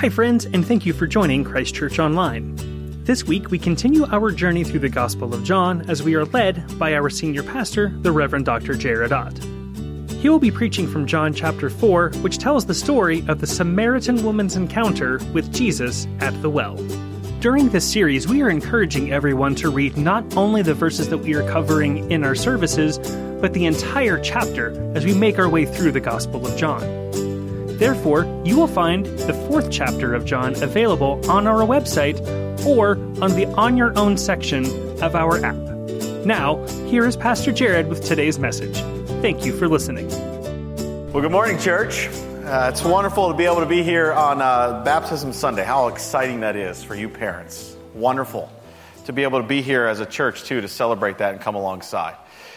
Hi, friends, and thank you for joining Christ Church Online. This week, we continue our journey through the Gospel of John as we are led by our senior pastor, the Reverend Dr. Jared Ott. He will be preaching from John chapter 4, which tells the story of the Samaritan woman's encounter with Jesus at the well. During this series, we are encouraging everyone to read not only the verses that we are covering in our services, but the entire chapter as we make our way through the Gospel of John. Therefore, you will find the fourth chapter of John available on our website or on the On Your Own section of our app. Now, here is Pastor Jared with today's message. Thank you for listening. Well, good morning, church. Uh, it's wonderful to be able to be here on uh, Baptism Sunday. How exciting that is for you parents. Wonderful to be able to be here as a church, too, to celebrate that and come alongside.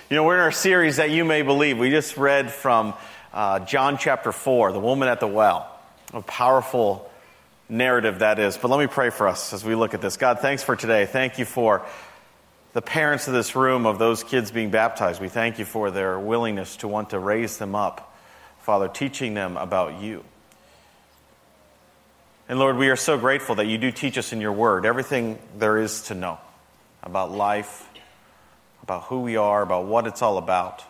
You know, we're in our series that you may believe. We just read from uh, John chapter 4, the woman at the well. A powerful narrative that is. But let me pray for us as we look at this. God, thanks for today. Thank you for the parents of this room of those kids being baptized. We thank you for their willingness to want to raise them up. Father, teaching them about you. And Lord, we are so grateful that you do teach us in your word everything there is to know about life, about who we are, about what it's all about.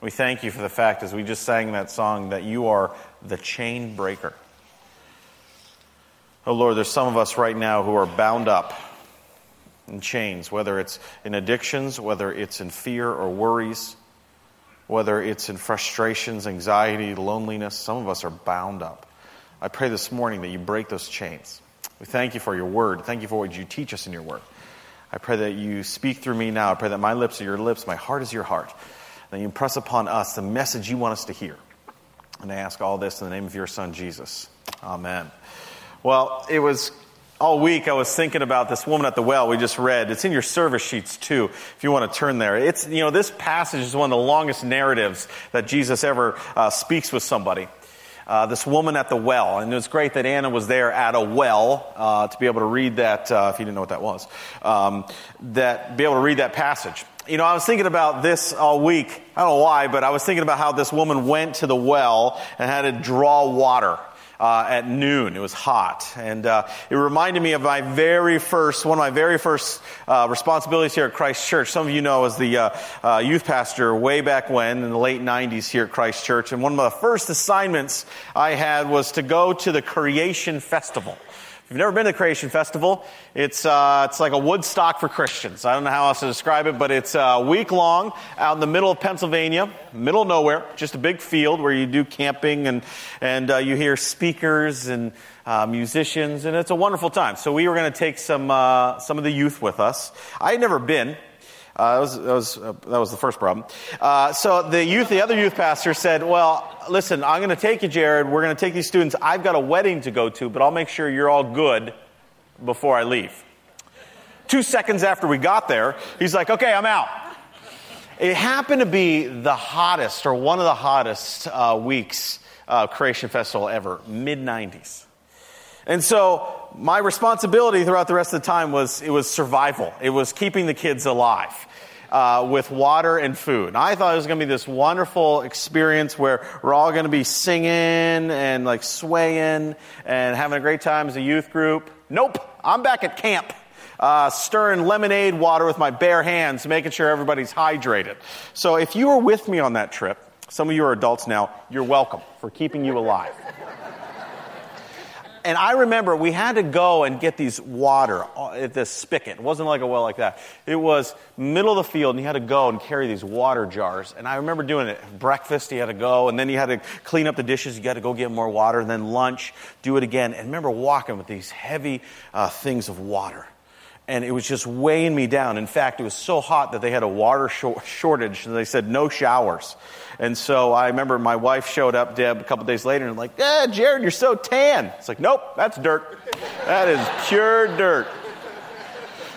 We thank you for the fact, as we just sang that song, that you are the chain breaker. Oh Lord, there's some of us right now who are bound up in chains, whether it's in addictions, whether it's in fear or worries, whether it's in frustrations, anxiety, loneliness. Some of us are bound up. I pray this morning that you break those chains. We thank you for your word. Thank you for what you teach us in your word. I pray that you speak through me now. I pray that my lips are your lips, my heart is your heart that you impress upon us the message you want us to hear. And I ask all this in the name of your Son, Jesus. Amen. Well, it was all week I was thinking about this woman at the well we just read. It's in your service sheets too, if you want to turn there. It's, you know, this passage is one of the longest narratives that Jesus ever uh, speaks with somebody. Uh, this woman at the well. And it was great that Anna was there at a well uh, to be able to read that, uh, if you didn't know what that was, um, that be able to read that passage you know, I was thinking about this all week. I don't know why, but I was thinking about how this woman went to the well and had to draw water. Uh, at noon. It was hot. And uh, it reminded me of my very first, one of my very first uh, responsibilities here at Christ Church. Some of you know as the uh, uh, youth pastor way back when in the late 90s here at Christ Church. And one of the first assignments I had was to go to the Creation Festival you've never been to Creation Festival, it's, uh, it's like a Woodstock for Christians. I don't know how else to describe it, but it's a week long out in the middle of Pennsylvania, middle of nowhere, just a big field where you do camping and, and uh, you hear speakers and uh, musicians, and it's a wonderful time. So we were going to take some, uh, some of the youth with us. I had never been. Uh, that, was, that, was, uh, that was the first problem. Uh, so the youth, the other youth pastor said, well, listen, I'm going to take you, Jared. We're going to take these students. I've got a wedding to go to, but I'll make sure you're all good before I leave. Two seconds after we got there, he's like, okay, I'm out. It happened to be the hottest, or one of the hottest uh, weeks uh, Creation Festival ever, mid 90s. And so my responsibility throughout the rest of the time was it was survival. It was keeping the kids alive uh, with water and food. I thought it was going to be this wonderful experience where we're all going to be singing and like swaying and having a great time as a youth group. Nope, I'm back at camp. Uh, stirring lemonade water with my bare hands, making sure everybody's hydrated. So if you were with me on that trip, some of you are adults now, you're welcome for keeping you alive and I remember we had to go and get these water at this spigot. It wasn't like a well like that. It was middle of the field, and you had to go and carry these water jars. And I remember doing it. Breakfast, you had to go, and then you had to clean up the dishes. You got to go get more water, and then lunch, do it again. And remember walking with these heavy uh, things of water and it was just weighing me down. In fact, it was so hot that they had a water shortage, and they said no showers. And so I remember my wife showed up, Deb, a couple days later, and like, "Yeah, Jared, you're so tan." It's like, nope, that's dirt. That is pure dirt.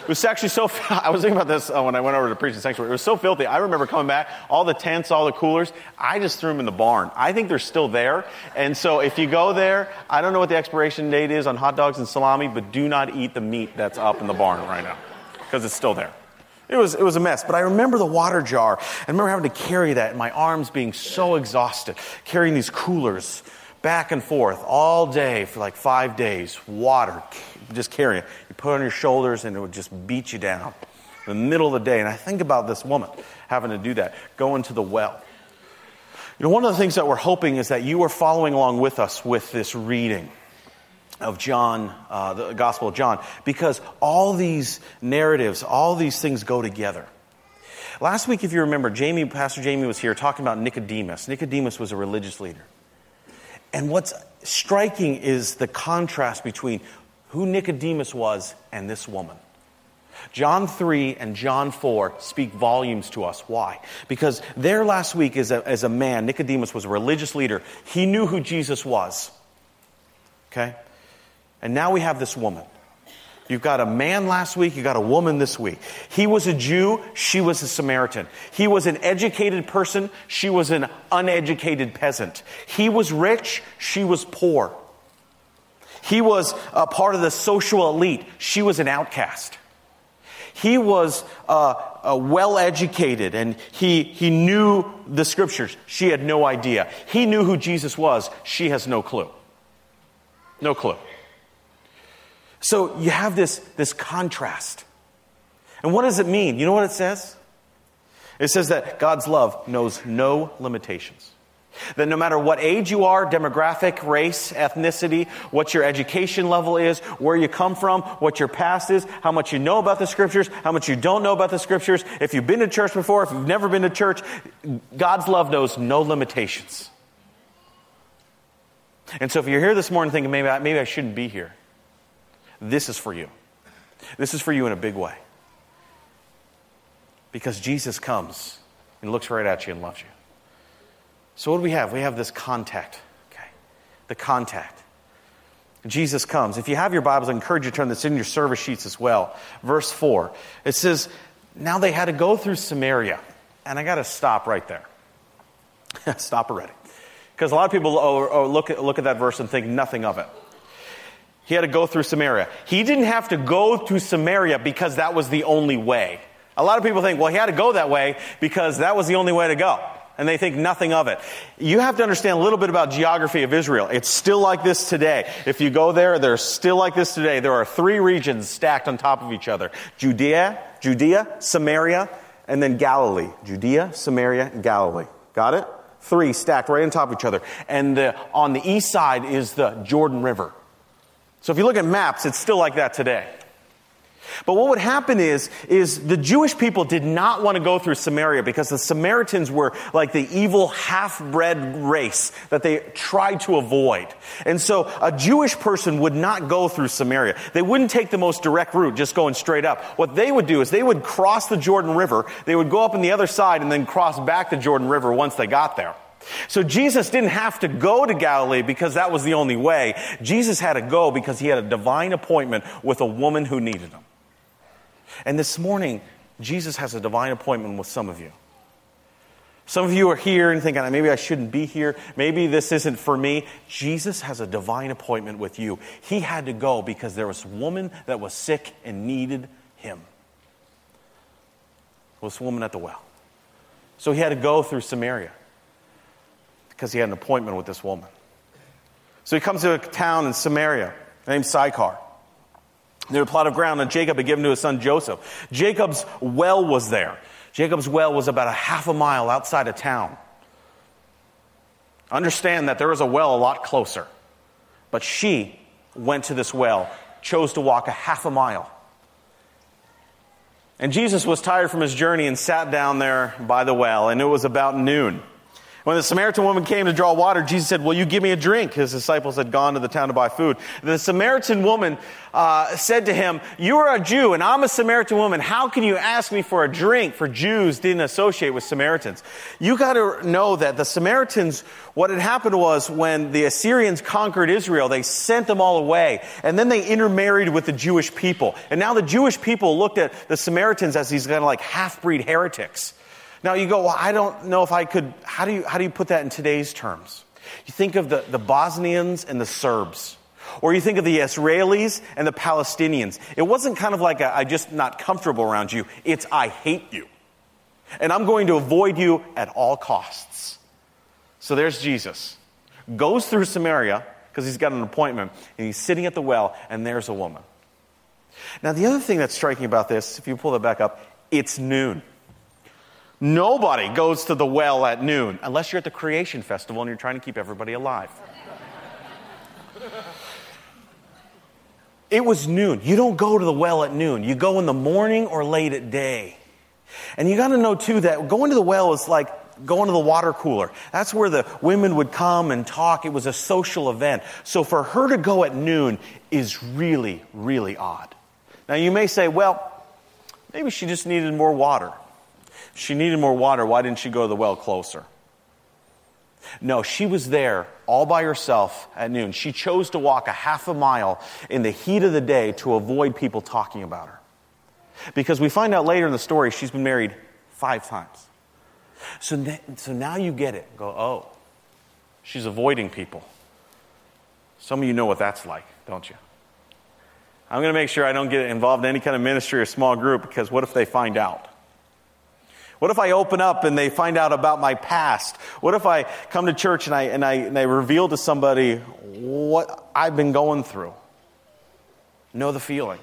It was actually so, I was thinking about this uh, when I went over to preach the sanctuary. It was so filthy. I remember coming back, all the tents, all the coolers, I just threw them in the barn. I think they're still there. And so if you go there, I don't know what the expiration date is on hot dogs and salami, but do not eat the meat that's up in the barn right now because it's still there. It was, it was a mess. But I remember the water jar. I remember having to carry that and my arms being so exhausted, carrying these coolers back and forth all day for like five days, water, just carrying it. You put it on your shoulders and it would just beat you down in the middle of the day. And I think about this woman having to do that, going to the well. You know, one of the things that we're hoping is that you are following along with us with this reading of John, uh, the Gospel of John, because all these narratives, all these things go together. Last week, if you remember, Jamie, Pastor Jamie was here talking about Nicodemus. Nicodemus was a religious leader. And what's striking is the contrast between who Nicodemus was and this woman. John 3 and John 4 speak volumes to us. Why? Because there last week, as a, as a man, Nicodemus was a religious leader. He knew who Jesus was. Okay? And now we have this woman. You've got a man last week, you got a woman this week. He was a Jew, she was a Samaritan. He was an educated person, she was an uneducated peasant. He was rich, she was poor. He was a part of the social elite, she was an outcast. He was uh, uh, well educated and he, he knew the scriptures. She had no idea. He knew who Jesus was. She has no clue. No clue. So you have this, this contrast. And what does it mean? You know what it says? It says that God's love knows no limitations. That no matter what age you are, demographic, race, ethnicity, what your education level is, where you come from, what your past is, how much you know about the scriptures, how much you don't know about the scriptures, if you've been to church before, if you've never been to church, God's love knows no limitations. And so if you're here this morning thinking, maybe I, maybe I shouldn't be here, this is for you. This is for you in a big way. Because Jesus comes and looks right at you and loves you. So, what do we have? We have this contact. Okay. The contact. Jesus comes. If you have your Bibles, I encourage you to turn this in your service sheets as well. Verse 4. It says, Now they had to go through Samaria. And I got to stop right there. stop already. Because a lot of people look, at, look at that verse and think nothing of it. He had to go through Samaria. He didn't have to go through Samaria because that was the only way. A lot of people think, well, he had to go that way because that was the only way to go and they think nothing of it. You have to understand a little bit about geography of Israel. It's still like this today. If you go there, they're still like this today. There are three regions stacked on top of each other. Judea, Judea, Samaria, and then Galilee. Judea, Samaria, and Galilee. Got it? Three stacked right on top of each other. And the, on the east side is the Jordan River. So if you look at maps, it's still like that today. But what would happen is, is the Jewish people did not want to go through Samaria because the Samaritans were like the evil half-bred race that they tried to avoid. And so a Jewish person would not go through Samaria. They wouldn't take the most direct route, just going straight up. What they would do is they would cross the Jordan River, they would go up on the other side and then cross back the Jordan River once they got there. So Jesus didn't have to go to Galilee because that was the only way. Jesus had to go because he had a divine appointment with a woman who needed him. And this morning, Jesus has a divine appointment with some of you. Some of you are here and thinking, maybe I shouldn't be here. Maybe this isn't for me. Jesus has a divine appointment with you. He had to go because there was a woman that was sick and needed him. It was woman at the well. So he had to go through Samaria because he had an appointment with this woman. So he comes to a town in Samaria named Sychar. There was a plot of ground that Jacob had given to his son Joseph. Jacob's well was there. Jacob's well was about a half a mile outside of town. Understand that there is a well a lot closer. But she went to this well, chose to walk a half a mile. And Jesus was tired from his journey and sat down there by the well, and it was about noon. When the Samaritan woman came to draw water, Jesus said, Will you give me a drink? His disciples had gone to the town to buy food. The Samaritan woman uh, said to him, You are a Jew, and I'm a Samaritan woman. How can you ask me for a drink? For Jews didn't associate with Samaritans. You got to know that the Samaritans, what had happened was when the Assyrians conquered Israel, they sent them all away, and then they intermarried with the Jewish people. And now the Jewish people looked at the Samaritans as these kind of like half breed heretics. Now you go, well, I don't know if I could, how do you, how do you put that in today's terms? You think of the, the Bosnians and the Serbs. Or you think of the Israelis and the Palestinians. It wasn't kind of like a, I just not comfortable around you. It's I hate you. And I'm going to avoid you at all costs. So there's Jesus, goes through Samaria because he's got an appointment, and he's sitting at the well, and there's a woman. Now, the other thing that's striking about this, if you pull that back up, it's noon. Nobody goes to the well at noon unless you're at the Creation Festival and you're trying to keep everybody alive. It was noon. You don't go to the well at noon. You go in the morning or late at day. And you got to know too that going to the well is like going to the water cooler. That's where the women would come and talk. It was a social event. So for her to go at noon is really, really odd. Now you may say, well, maybe she just needed more water. She needed more water. Why didn't she go to the well closer? No, she was there all by herself at noon. She chose to walk a half a mile in the heat of the day to avoid people talking about her. Because we find out later in the story she's been married five times. So, so now you get it. Go, oh, she's avoiding people. Some of you know what that's like, don't you? I'm going to make sure I don't get involved in any kind of ministry or small group because what if they find out? What if I open up and they find out about my past? What if I come to church and I, and I, and I reveal to somebody what I've been going through? Know the feeling.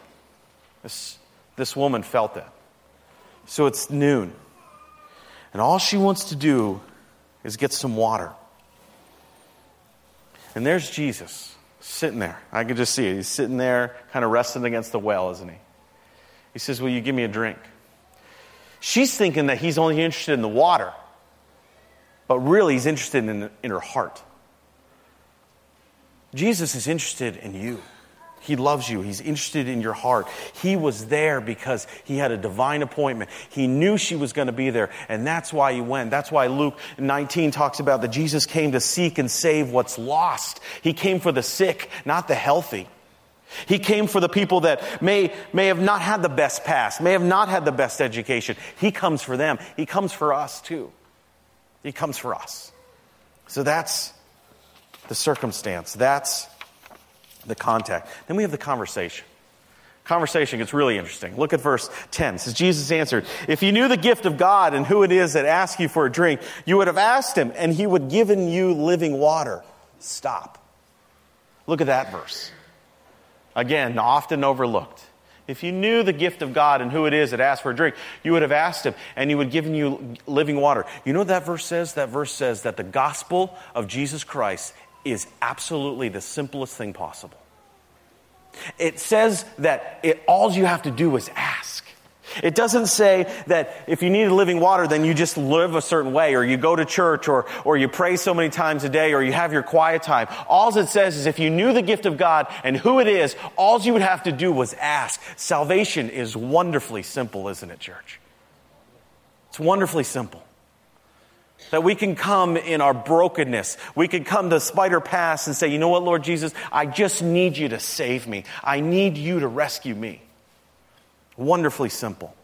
This, this woman felt that. So it's noon. And all she wants to do is get some water. And there's Jesus sitting there. I can just see it. He's sitting there, kind of resting against the well, isn't he? He says, Will you give me a drink? She's thinking that he's only interested in the water, but really, he's interested in, in her heart. Jesus is interested in you. He loves you. He's interested in your heart. He was there because he had a divine appointment. He knew she was going to be there, and that's why he went. That's why Luke 19 talks about that Jesus came to seek and save what's lost. He came for the sick, not the healthy. He came for the people that may, may have not had the best past, may have not had the best education. He comes for them. He comes for us too. He comes for us. So that's the circumstance. That's the contact. Then we have the conversation. Conversation gets really interesting. Look at verse 10. It says, Jesus answered, If you knew the gift of God and who it is that asks you for a drink, you would have asked him, and he would have given you living water. Stop. Look at that verse. Again, often overlooked. If you knew the gift of God and who it is that asks for a drink, you would have asked him and he would have given you living water. You know what that verse says? That verse says that the gospel of Jesus Christ is absolutely the simplest thing possible. It says that it, all you have to do is ask. It doesn't say that if you need living water, then you just live a certain way, or you go to church, or, or you pray so many times a day, or you have your quiet time. All it says is if you knew the gift of God and who it is, all you would have to do was ask. Salvation is wonderfully simple, isn't it, church? It's wonderfully simple. That we can come in our brokenness. We can come to Spider Pass and say, you know what, Lord Jesus, I just need you to save me. I need you to rescue me. Wonderfully simple.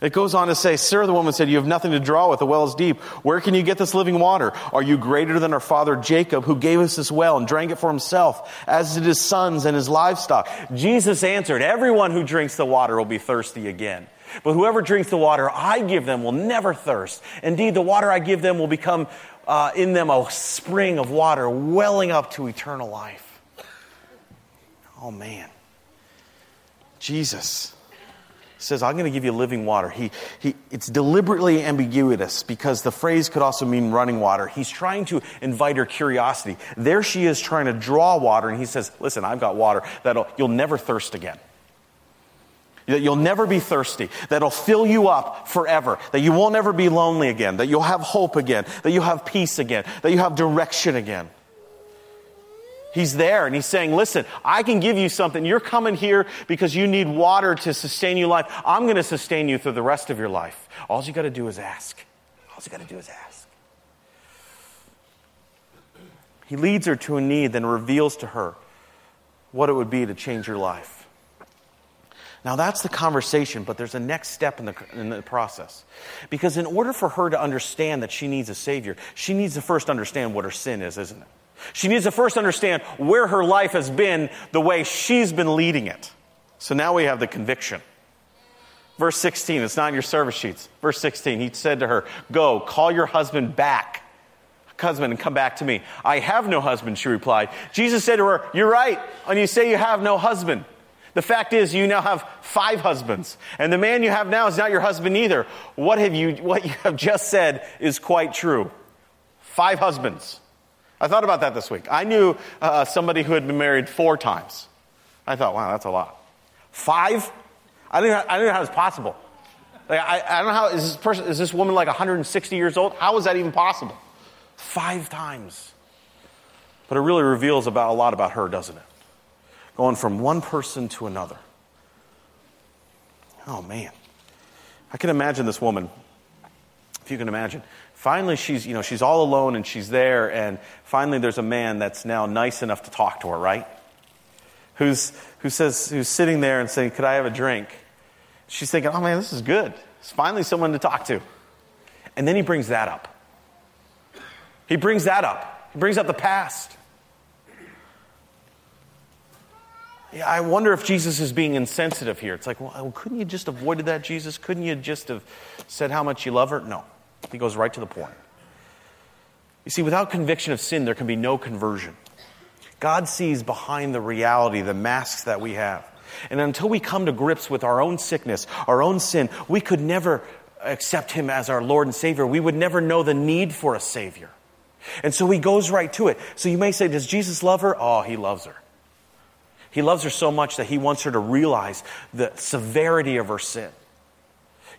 It goes on to say, Sir, the woman said, You have nothing to draw with. The well is deep. Where can you get this living water? Are you greater than our father Jacob, who gave us this well and drank it for himself, as did his sons and his livestock? Jesus answered, Everyone who drinks the water will be thirsty again. But whoever drinks the water I give them will never thirst. Indeed, the water I give them will become uh, in them a spring of water welling up to eternal life. Oh, man. Jesus says, I'm going to give you living water. He, he, it's deliberately ambiguous because the phrase could also mean running water. He's trying to invite her curiosity. There she is trying to draw water, and he says, Listen, I've got water that'll, you'll never thirst again that you'll never be thirsty, that'll fill you up forever, that you won't ever be lonely again, that you'll have hope again, that you'll have peace again, that you have direction again. He's there and he's saying, listen, I can give you something. You're coming here because you need water to sustain your life. I'm going to sustain you through the rest of your life. All you got to do is ask. All you got to do is ask. He leads her to a need, then reveals to her what it would be to change your life. Now, that's the conversation, but there's a next step in the, in the process. Because in order for her to understand that she needs a Savior, she needs to first understand what her sin is, isn't it? She needs to first understand where her life has been the way she's been leading it. So now we have the conviction. Verse 16, it's not in your service sheets. Verse 16, he said to her, Go, call your husband back. husband and come back to me. I have no husband, she replied. Jesus said to her, You're right, and you say you have no husband. The fact is, you now have five husbands, and the man you have now is not your husband either. What, have you, what you have just said is quite true. Five husbands. I thought about that this week. I knew uh, somebody who had been married four times. I thought, wow, that's a lot. Five? I didn't, I didn't know how it's possible. Like, I, I don't know how, is this person, is this woman like 160 years old? How is that even possible? Five times. But it really reveals about a lot about her, doesn't it? Going from one person to another. Oh man. I can imagine this woman, if you can imagine. Finally, she's, you know, she's all alone and she's there, and finally there's a man that's now nice enough to talk to her, right? Who's, who says, who's sitting there and saying, Could I have a drink? She's thinking, Oh man, this is good. It's finally someone to talk to. And then he brings that up. He brings that up. He brings up the past. Yeah, I wonder if Jesus is being insensitive here. It's like, well, couldn't you just avoided that, Jesus? Couldn't you just have said how much you love her? No. He goes right to the point. You see, without conviction of sin, there can be no conversion. God sees behind the reality, the masks that we have. And until we come to grips with our own sickness, our own sin, we could never accept Him as our Lord and Savior. We would never know the need for a Savior. And so He goes right to it. So you may say, Does Jesus love her? Oh, He loves her. He loves her so much that He wants her to realize the severity of her sin.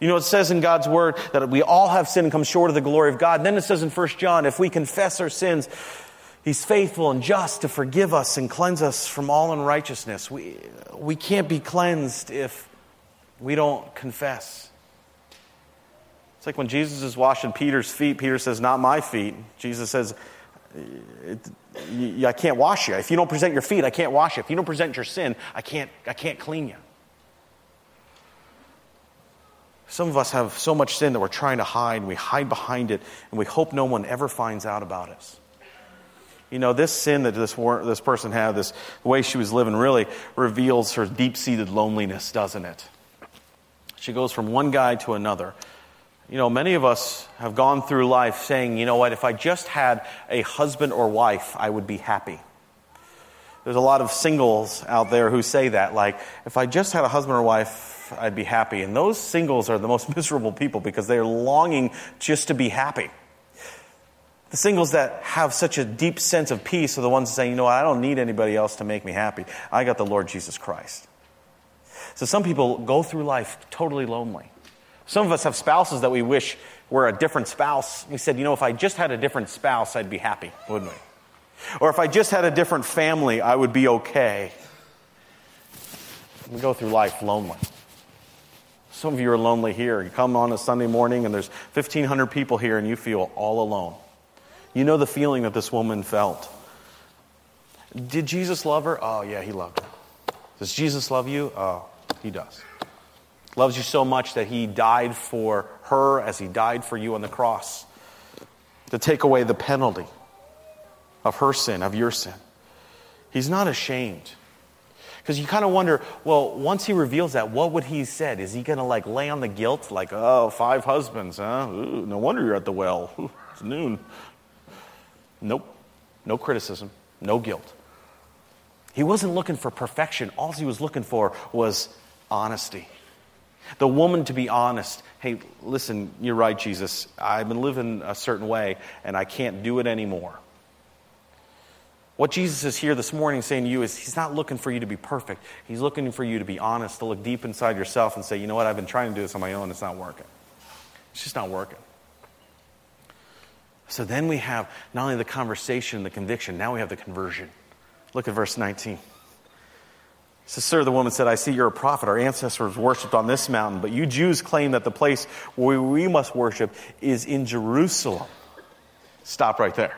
You know, it says in God's word that we all have sinned and come short of the glory of God. And then it says in 1 John, if we confess our sins, He's faithful and just to forgive us and cleanse us from all unrighteousness. We, we can't be cleansed if we don't confess. It's like when Jesus is washing Peter's feet, Peter says, Not my feet. Jesus says, I can't wash you. If you don't present your feet, I can't wash you. If you don't present your sin, I can't, I can't clean you. Some of us have so much sin that we're trying to hide, and we hide behind it, and we hope no one ever finds out about us. You know, this sin that this, this person had, this way she was living, really reveals her deep seated loneliness, doesn't it? She goes from one guy to another. You know, many of us have gone through life saying, you know what, if I just had a husband or wife, I would be happy. There's a lot of singles out there who say that, like, if I just had a husband or wife, I'd be happy. And those singles are the most miserable people because they're longing just to be happy. The singles that have such a deep sense of peace are the ones that say, you know, I don't need anybody else to make me happy. I got the Lord Jesus Christ. So some people go through life totally lonely. Some of us have spouses that we wish were a different spouse. We said, you know, if I just had a different spouse, I'd be happy, wouldn't we? Or if I just had a different family, I would be okay. We go through life lonely. Some of you are lonely here. You come on a Sunday morning and there's 1,500 people here and you feel all alone. You know the feeling that this woman felt. Did Jesus love her? Oh, yeah, he loved her. Does Jesus love you? Oh, he does. Loves you so much that he died for her as he died for you on the cross to take away the penalty of her sin, of your sin. He's not ashamed. Because you kind of wonder, well, once he reveals that, what would he said? Is he going to like lay on the guilt, like, oh, five husbands, huh? Ooh, no wonder you're at the well. Ooh, it's noon. Nope. No criticism, no guilt. He wasn't looking for perfection. All he was looking for was honesty. The woman to be honest. Hey, listen, you're right, Jesus. I've been living a certain way and I can't do it anymore. What Jesus is here this morning saying to you is He's not looking for you to be perfect. He's looking for you to be honest, to look deep inside yourself and say, you know what, I've been trying to do this on my own, it's not working. It's just not working. So then we have not only the conversation, and the conviction, now we have the conversion. Look at verse 19. So, sir, the woman said, I see you're a prophet. Our ancestors worshipped on this mountain, but you Jews claim that the place where we must worship is in Jerusalem. Stop right there.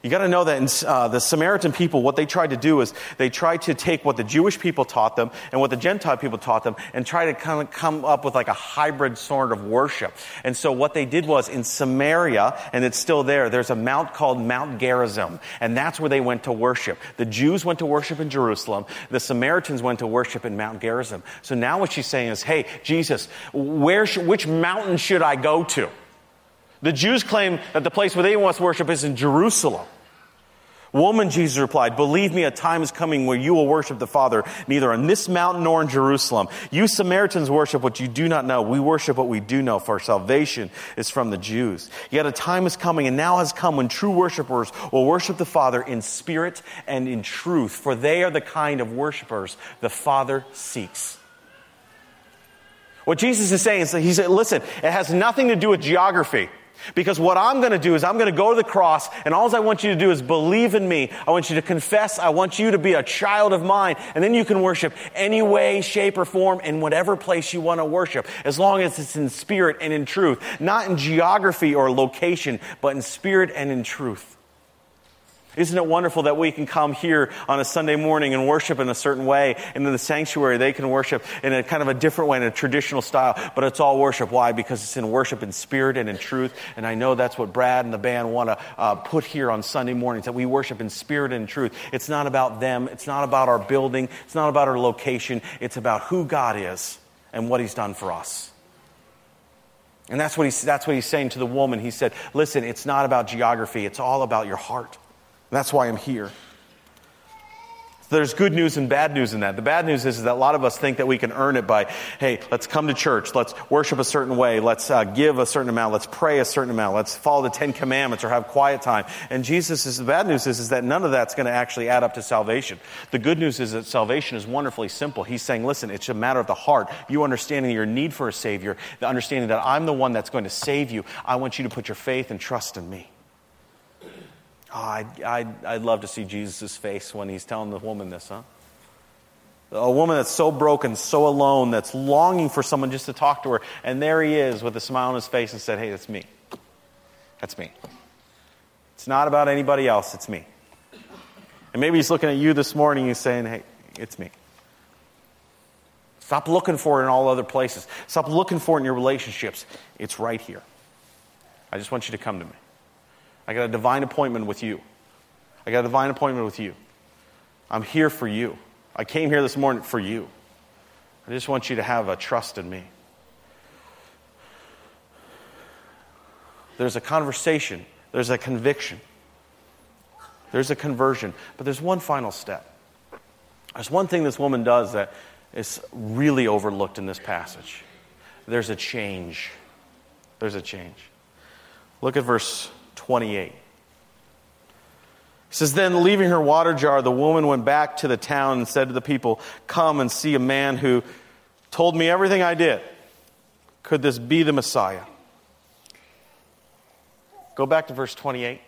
You got to know that in, uh, the Samaritan people, what they tried to do is they tried to take what the Jewish people taught them and what the Gentile people taught them and try to kind of come up with like a hybrid sort of worship. And so what they did was in Samaria, and it's still there, there's a mount called Mount Gerizim, and that's where they went to worship. The Jews went to worship in Jerusalem. The Samaritans went to worship in Mount Gerizim. So now what she's saying is, hey, Jesus, where sh- which mountain should I go to? The Jews claim that the place where they must worship is in Jerusalem. Woman, Jesus replied, believe me, a time is coming where you will worship the Father neither on this mountain nor in Jerusalem. You Samaritans worship what you do not know. We worship what we do know, for our salvation is from the Jews. Yet a time is coming and now has come when true worshipers will worship the Father in spirit and in truth, for they are the kind of worshipers the Father seeks. What Jesus is saying is that he said, listen, it has nothing to do with geography. Because what I'm going to do is I'm going to go to the cross and all I want you to do is believe in me. I want you to confess. I want you to be a child of mine. And then you can worship any way, shape, or form in whatever place you want to worship. As long as it's in spirit and in truth. Not in geography or location, but in spirit and in truth. Isn't it wonderful that we can come here on a Sunday morning and worship in a certain way, and in the sanctuary they can worship in a kind of a different way, in a traditional style, but it's all worship. Why? Because it's in worship in spirit and in truth. And I know that's what Brad and the band want to uh, put here on Sunday mornings, that we worship in spirit and truth. It's not about them. It's not about our building. It's not about our location. It's about who God is and what He's done for us. And that's what, he's, that's what he's saying to the woman. He said, Listen, it's not about geography, it's all about your heart. That's why I'm here. There's good news and bad news in that. The bad news is, is, that a lot of us think that we can earn it by, hey, let's come to church, let's worship a certain way, let's uh, give a certain amount, let's pray a certain amount, let's follow the Ten Commandments or have quiet time. And Jesus is, the bad news is, is that none of that's going to actually add up to salvation. The good news is that salvation is wonderfully simple. He's saying, listen, it's a matter of the heart. You understanding your need for a Savior, the understanding that I'm the one that's going to save you. I want you to put your faith and trust in me. Oh, I'd, I'd, I'd love to see Jesus' face when he's telling the woman this, huh? A woman that's so broken, so alone, that's longing for someone just to talk to her. And there he is with a smile on his face and said, Hey, that's me. That's me. It's not about anybody else, it's me. And maybe he's looking at you this morning and saying, Hey, it's me. Stop looking for it in all other places. Stop looking for it in your relationships. It's right here. I just want you to come to me. I got a divine appointment with you. I got a divine appointment with you. I'm here for you. I came here this morning for you. I just want you to have a trust in me. There's a conversation, there's a conviction, there's a conversion, but there's one final step. There's one thing this woman does that is really overlooked in this passage. There's a change. There's a change. Look at verse 28. He says, Then leaving her water jar, the woman went back to the town and said to the people, Come and see a man who told me everything I did. Could this be the Messiah? Go back to verse 28.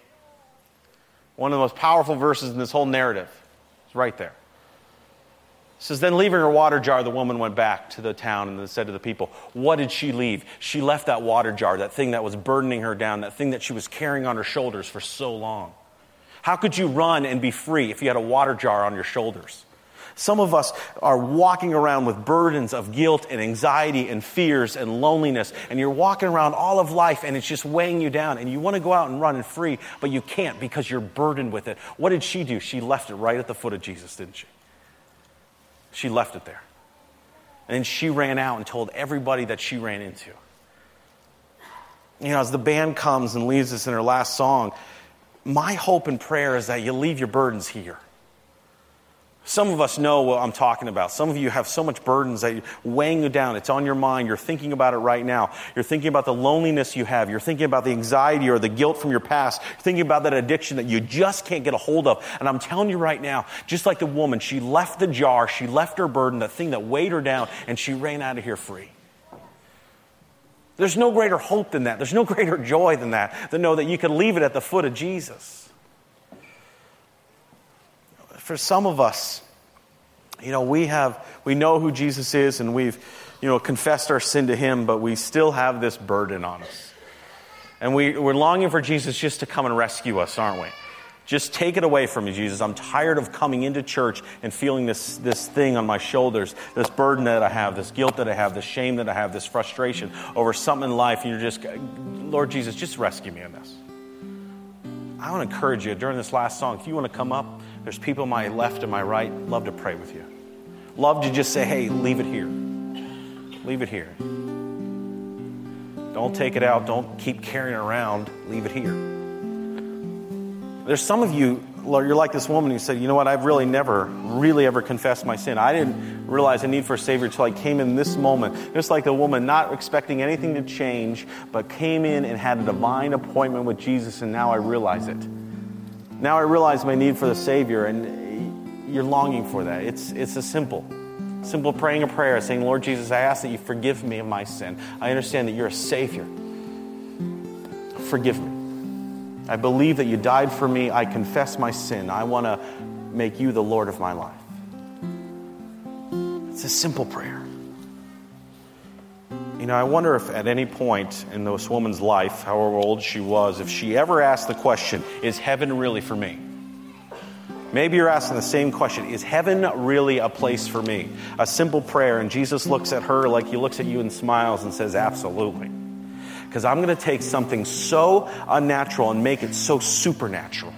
One of the most powerful verses in this whole narrative. It's right there says, Then leaving her water jar, the woman went back to the town and said to the people, What did she leave? She left that water jar, that thing that was burdening her down, that thing that she was carrying on her shoulders for so long. How could you run and be free if you had a water jar on your shoulders? Some of us are walking around with burdens of guilt and anxiety and fears and loneliness, and you're walking around all of life and it's just weighing you down, and you want to go out and run and free, but you can't because you're burdened with it. What did she do? She left it right at the foot of Jesus, didn't she? She left it there. And then she ran out and told everybody that she ran into. You know, as the band comes and leaves us in her last song, my hope and prayer is that you leave your burdens here. Some of us know what I'm talking about. Some of you have so much burdens that you're weighing you down. It's on your mind. You're thinking about it right now. You're thinking about the loneliness you have. You're thinking about the anxiety or the guilt from your past. You're thinking about that addiction that you just can't get a hold of. And I'm telling you right now, just like the woman, she left the jar, she left her burden, the thing that weighed her down, and she ran out of here free. There's no greater hope than that. There's no greater joy than that, to know that you can leave it at the foot of Jesus for some of us, you know, we have, we know who Jesus is and we've, you know, confessed our sin to him, but we still have this burden on us. And we, we're longing for Jesus just to come and rescue us, aren't we? Just take it away from me, Jesus. I'm tired of coming into church and feeling this, this thing on my shoulders, this burden that I have, this guilt that I have, this shame that I have, this frustration over something in life. And you're just, Lord Jesus, just rescue me in this. I want to encourage you during this last song, if you want to come up, there's people my left and my right. Love to pray with you. Love to just say, hey, leave it here. Leave it here. Don't take it out. Don't keep carrying around. Leave it here. There's some of you, you're like this woman who said, You know what? I've really never, really ever confessed my sin. I didn't realize the need for a Savior until I came in this moment. Just like the woman, not expecting anything to change, but came in and had a divine appointment with Jesus, and now I realize it. Now I realize my need for the Savior, and you're longing for that. It's, it's a simple. Simple praying a prayer saying, Lord Jesus, I ask that you forgive me of my sin. I understand that you're a Savior. Forgive me. I believe that you died for me. I confess my sin. I want to make you the Lord of my life. It's a simple prayer. You know, I wonder if at any point in this woman's life, however old she was, if she ever asked the question, Is heaven really for me? Maybe you're asking the same question Is heaven really a place for me? A simple prayer, and Jesus looks at her like he looks at you and smiles and says, Absolutely. Because I'm going to take something so unnatural and make it so supernatural.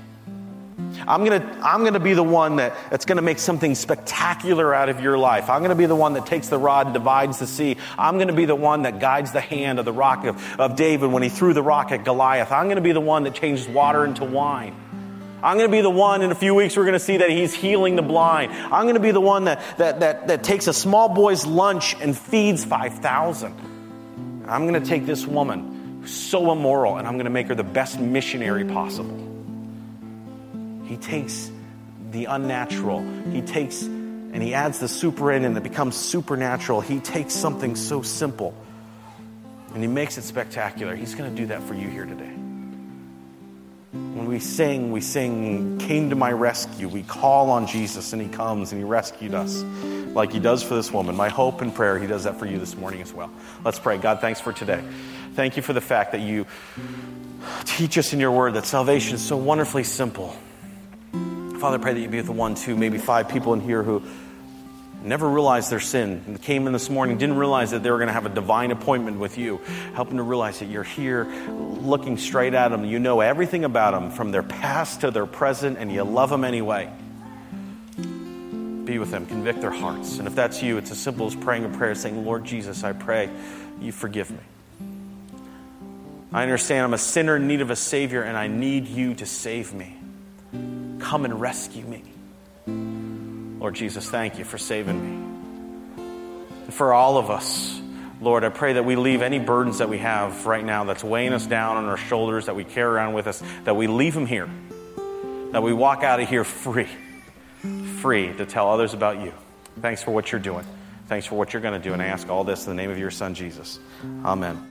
I'm going to, I'm going to be the one that, that's going to make something spectacular out of your life. I'm going to be the one that takes the rod and divides the sea. I'm going to be the one that guides the hand of the rock of, of David when he threw the rock at Goliath. I'm going to be the one that changes water into wine. I'm going to be the one in a few weeks we're going to see that he's healing the blind. I'm going to be the one that, that, that, that takes a small boy's lunch and feeds 5,000. I'm going to take this woman who's so immoral and I'm going to make her the best missionary possible. He takes the unnatural, he takes and he adds the super in and it becomes supernatural. He takes something so simple and he makes it spectacular. He's going to do that for you here today. When we sing, we sing, Came to my rescue. We call on Jesus and He comes and He rescued us like He does for this woman. My hope and prayer, He does that for you this morning as well. Let's pray. God, thanks for today. Thank you for the fact that you teach us in your word that salvation is so wonderfully simple. Father, I pray that you be with the one, two, maybe five people in here who never realized their sin and came in this morning, didn't realize that they were going to have a divine appointment with you. Help them to realize that you're here looking straight at them. You know everything about them from their past to their present, and you love them anyway. Be with them, convict their hearts. And if that's you, it's as simple as praying a prayer saying, Lord Jesus, I pray you forgive me. I understand I'm a sinner in need of a Savior, and I need you to save me. Come and rescue me. Lord Jesus, thank you for saving me. And for all of us, Lord, I pray that we leave any burdens that we have right now that's weighing us down on our shoulders, that we carry around with us, that we leave them here. That we walk out of here free, free to tell others about you. Thanks for what you're doing. Thanks for what you're going to do. And I ask all this in the name of your Son, Jesus. Amen.